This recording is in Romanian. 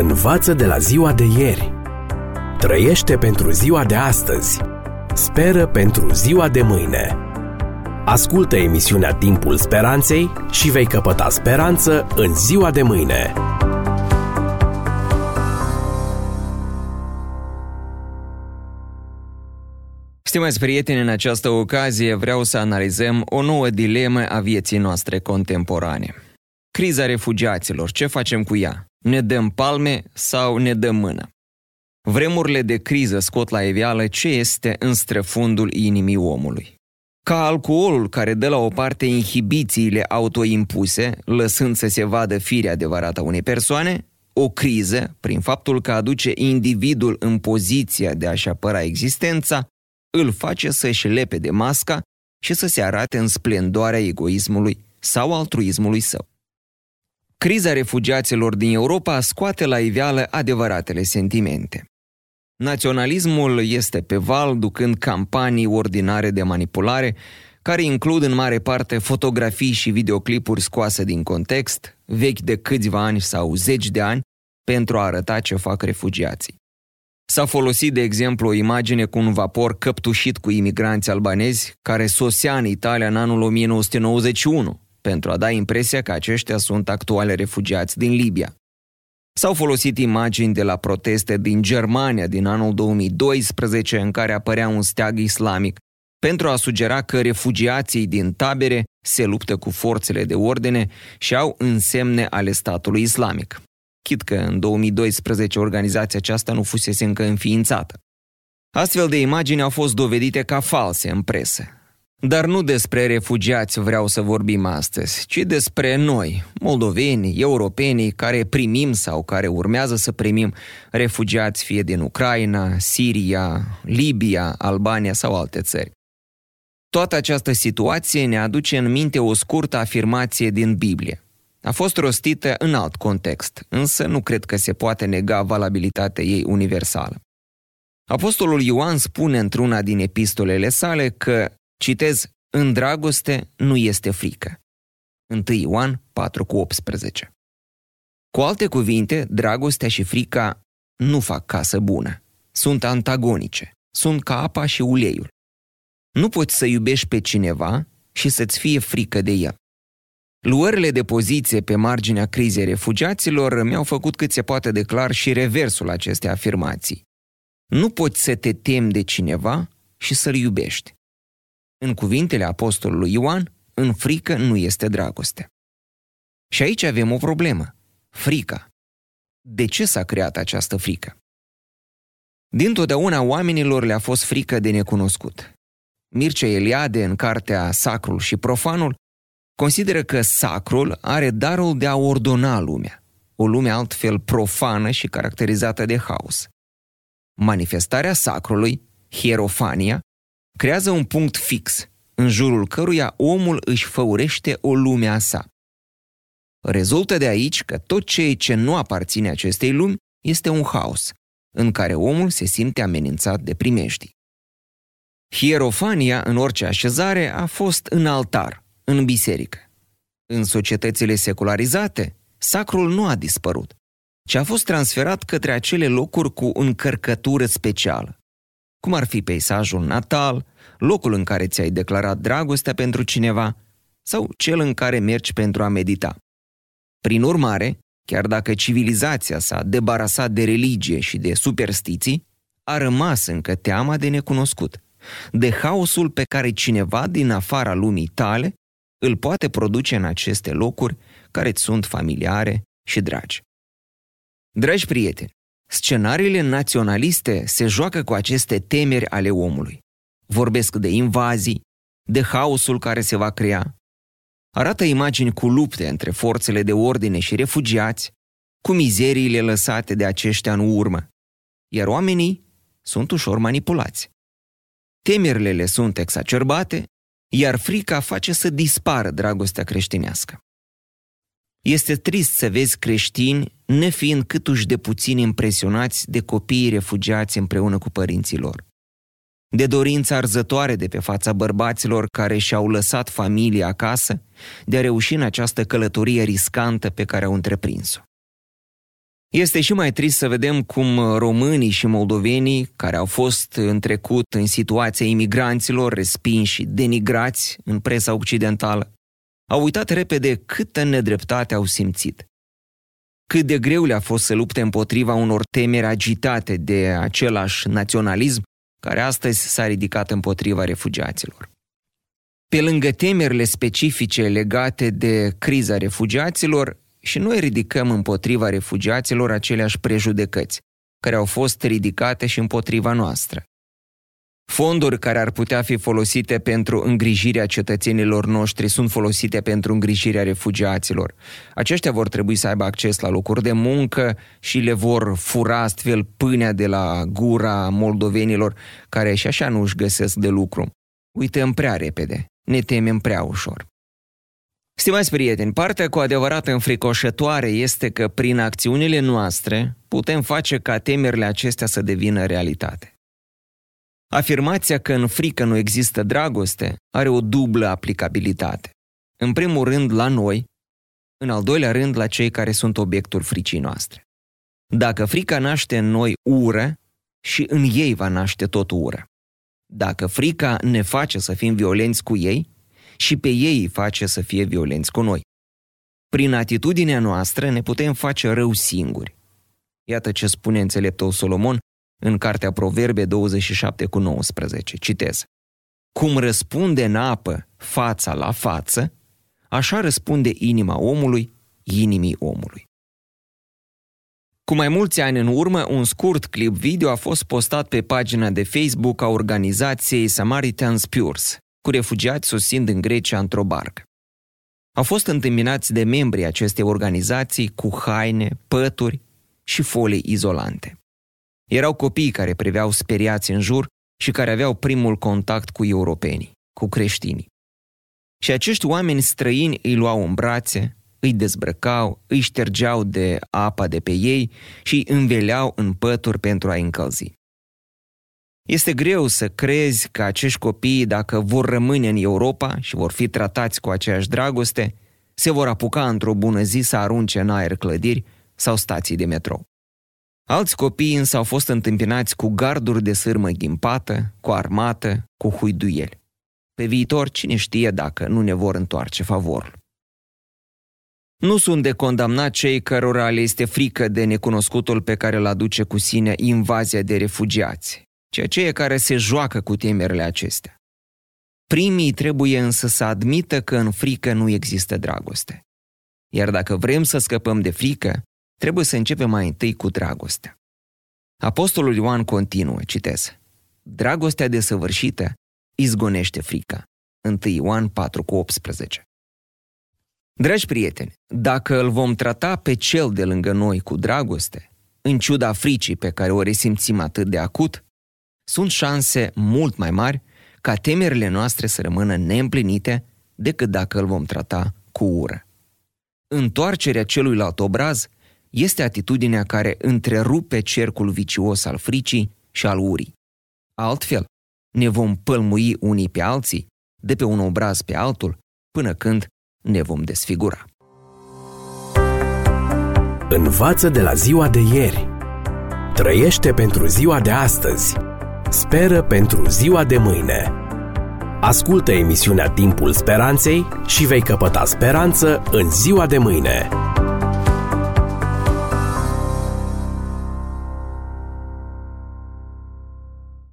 Învață de la ziua de ieri. Trăiește pentru ziua de astăzi. Speră pentru ziua de mâine. Ascultă emisiunea Timpul Speranței și vei căpăta speranță în ziua de mâine. Stimați prieteni, în această ocazie vreau să analizăm o nouă dilemă a vieții noastre contemporane. Criza refugiaților, ce facem cu ea? Ne dăm palme sau ne dăm mână? Vremurile de criză scot la evială ce este în străfundul inimii omului. Ca alcoolul care dă la o parte inhibițiile autoimpuse, lăsând să se vadă firea adevărată a unei persoane, o criză, prin faptul că aduce individul în poziția de a-și apăra existența, îl face să-și lepe de masca și să se arate în splendoarea egoismului sau altruismului său. Criza refugiaților din Europa scoate la iveală adevăratele sentimente. Naționalismul este pe val, ducând campanii ordinare de manipulare, care includ în mare parte fotografii și videoclipuri scoase din context, vechi de câțiva ani sau zeci de ani, pentru a arăta ce fac refugiații. S-a folosit, de exemplu, o imagine cu un vapor căptușit cu imigranți albanezi care sosea în Italia în anul 1991, pentru a da impresia că aceștia sunt actuale refugiați din Libia. S-au folosit imagini de la proteste din Germania din anul 2012 în care apărea un steag islamic pentru a sugera că refugiații din tabere se luptă cu forțele de ordine și au însemne ale statului islamic. Chit că în 2012 organizația aceasta nu fusese încă înființată. Astfel de imagini au fost dovedite ca false în presă. Dar nu despre refugiați vreau să vorbim astăzi, ci despre noi, moldoveni, europenii, care primim sau care urmează să primim refugiați fie din Ucraina, Siria, Libia, Albania sau alte țări. Toată această situație ne aduce în minte o scurtă afirmație din Biblie. A fost rostită în alt context, însă nu cred că se poate nega valabilitatea ei universală. Apostolul Ioan spune într-una din epistolele sale că Citez, în dragoste nu este frică. 1 Ioan 4 cu 18. Cu alte cuvinte, dragostea și frica nu fac casă bună. Sunt antagonice. Sunt ca apa și uleiul. Nu poți să iubești pe cineva și să-ți fie frică de el. Luările de poziție pe marginea crizei refugiaților mi-au făcut cât se poate de clar și reversul acestei afirmații. Nu poți să te temi de cineva și să-l iubești. În cuvintele apostolului Ioan, în frică nu este dragoste. Și aici avem o problemă. Frica. De ce s-a creat această frică? Dintotdeauna oamenilor le-a fost frică de necunoscut. Mircea Eliade, în cartea Sacrul și Profanul, consideră că sacrul are darul de a ordona lumea, o lume altfel profană și caracterizată de haos. Manifestarea sacrului, hierofania, creează un punct fix, în jurul căruia omul își făurește o lume a sa. Rezultă de aici că tot ceea ce nu aparține acestei lumi este un haos, în care omul se simte amenințat de primești. Hierofania, în orice așezare, a fost în altar, în biserică. În societățile secularizate, sacrul nu a dispărut, ci a fost transferat către acele locuri cu încărcătură specială, cum ar fi peisajul natal, locul în care ți-ai declarat dragostea pentru cineva sau cel în care mergi pentru a medita. Prin urmare, chiar dacă civilizația s-a debarasat de religie și de superstiții, a rămas încă teama de necunoscut, de haosul pe care cineva din afara lumii tale îl poate produce în aceste locuri care îți sunt familiare și dragi. Dragi prieteni, Scenariile naționaliste se joacă cu aceste temeri ale omului. Vorbesc de invazii, de haosul care se va crea. Arată imagini cu lupte între forțele de ordine și refugiați, cu mizeriile lăsate de aceștia în urmă, iar oamenii sunt ușor manipulați. Temerile le sunt exacerbate, iar frica face să dispară dragostea creștinească. Este trist să vezi creștini nefiind câtuși de puțin impresionați de copiii refugiați împreună cu părinții lor. De dorința arzătoare de pe fața bărbaților care și-au lăsat familia acasă, de a reuși în această călătorie riscantă pe care au întreprins-o. Este și mai trist să vedem cum românii și moldovenii, care au fost în trecut în situația imigranților respinși și denigrați în presa occidentală, au uitat repede câtă nedreptate au simțit. Cât de greu le-a fost să lupte împotriva unor temeri agitate de același naționalism care astăzi s-a ridicat împotriva refugiaților. Pe lângă temerile specifice legate de criza refugiaților, și noi ridicăm împotriva refugiaților aceleași prejudecăți, care au fost ridicate și împotriva noastră. Fonduri care ar putea fi folosite pentru îngrijirea cetățenilor noștri sunt folosite pentru îngrijirea refugiaților. Aceștia vor trebui să aibă acces la locuri de muncă și le vor fura astfel pâinea de la gura moldovenilor care și așa nu își găsesc de lucru. Uităm prea repede, ne temem prea ușor. Stimați prieteni, partea cu adevărat înfricoșătoare este că prin acțiunile noastre putem face ca temerile acestea să devină realitate. Afirmația că în frică nu există dragoste are o dublă aplicabilitate. În primul rând la noi, în al doilea rând la cei care sunt obiectul fricii noastre. Dacă frica naște în noi ură, și în ei va naște tot ură. Dacă frica ne face să fim violenți cu ei, și pe ei îi face să fie violenți cu noi. Prin atitudinea noastră ne putem face rău singuri. Iată ce spune înțeleptul Solomon în Cartea Proverbe 27 cu 19. Citez. Cum răspunde în apă fața la față, așa răspunde inima omului inimii omului. Cu mai mulți ani în urmă, un scurt clip video a fost postat pe pagina de Facebook a organizației Samaritan's Pures, cu refugiați sosind în Grecia într-o barcă. Au fost întâmpinați de membrii acestei organizații cu haine, pături și folii izolante. Erau copii care priveau speriați în jur și care aveau primul contact cu europenii, cu creștinii. Și acești oameni străini îi luau în brațe, îi dezbrăcau, îi ștergeau de apa de pe ei și îi înveleau în pături pentru a-i încălzi. Este greu să crezi că acești copii, dacă vor rămâne în Europa și vor fi tratați cu aceeași dragoste, se vor apuca într-o bună zi să arunce în aer clădiri sau stații de metrou. Alți copii însă au fost întâmpinați cu garduri de sârmă ghimpată, cu armată, cu huiduieli. Pe viitor, cine știe dacă nu ne vor întoarce favorul. Nu sunt de condamnat cei cărora le este frică de necunoscutul pe care îl aduce cu sine invazia de refugiați, ci aceia care se joacă cu temerile acestea. Primii trebuie însă să admită că în frică nu există dragoste. Iar dacă vrem să scăpăm de frică, trebuie să începem mai întâi cu dragostea. Apostolul Ioan continuă, citez, Dragostea desăvârșită izgonește frica. 1 Ioan 4 cu 18. Dragi prieteni, dacă îl vom trata pe cel de lângă noi cu dragoste, în ciuda fricii pe care o resimțim atât de acut, sunt șanse mult mai mari ca temerile noastre să rămână neîmplinite decât dacă îl vom trata cu ură. Întoarcerea celuilalt obraz este atitudinea care întrerupe cercul vicios al fricii și al urii. Altfel, ne vom pălmui unii pe alții, de pe un obraz pe altul, până când ne vom desfigura. Învață de la ziua de ieri. Trăiește pentru ziua de astăzi. Speră pentru ziua de mâine. Ascultă emisiunea Timpul Speranței și vei căpăta speranță în ziua de mâine.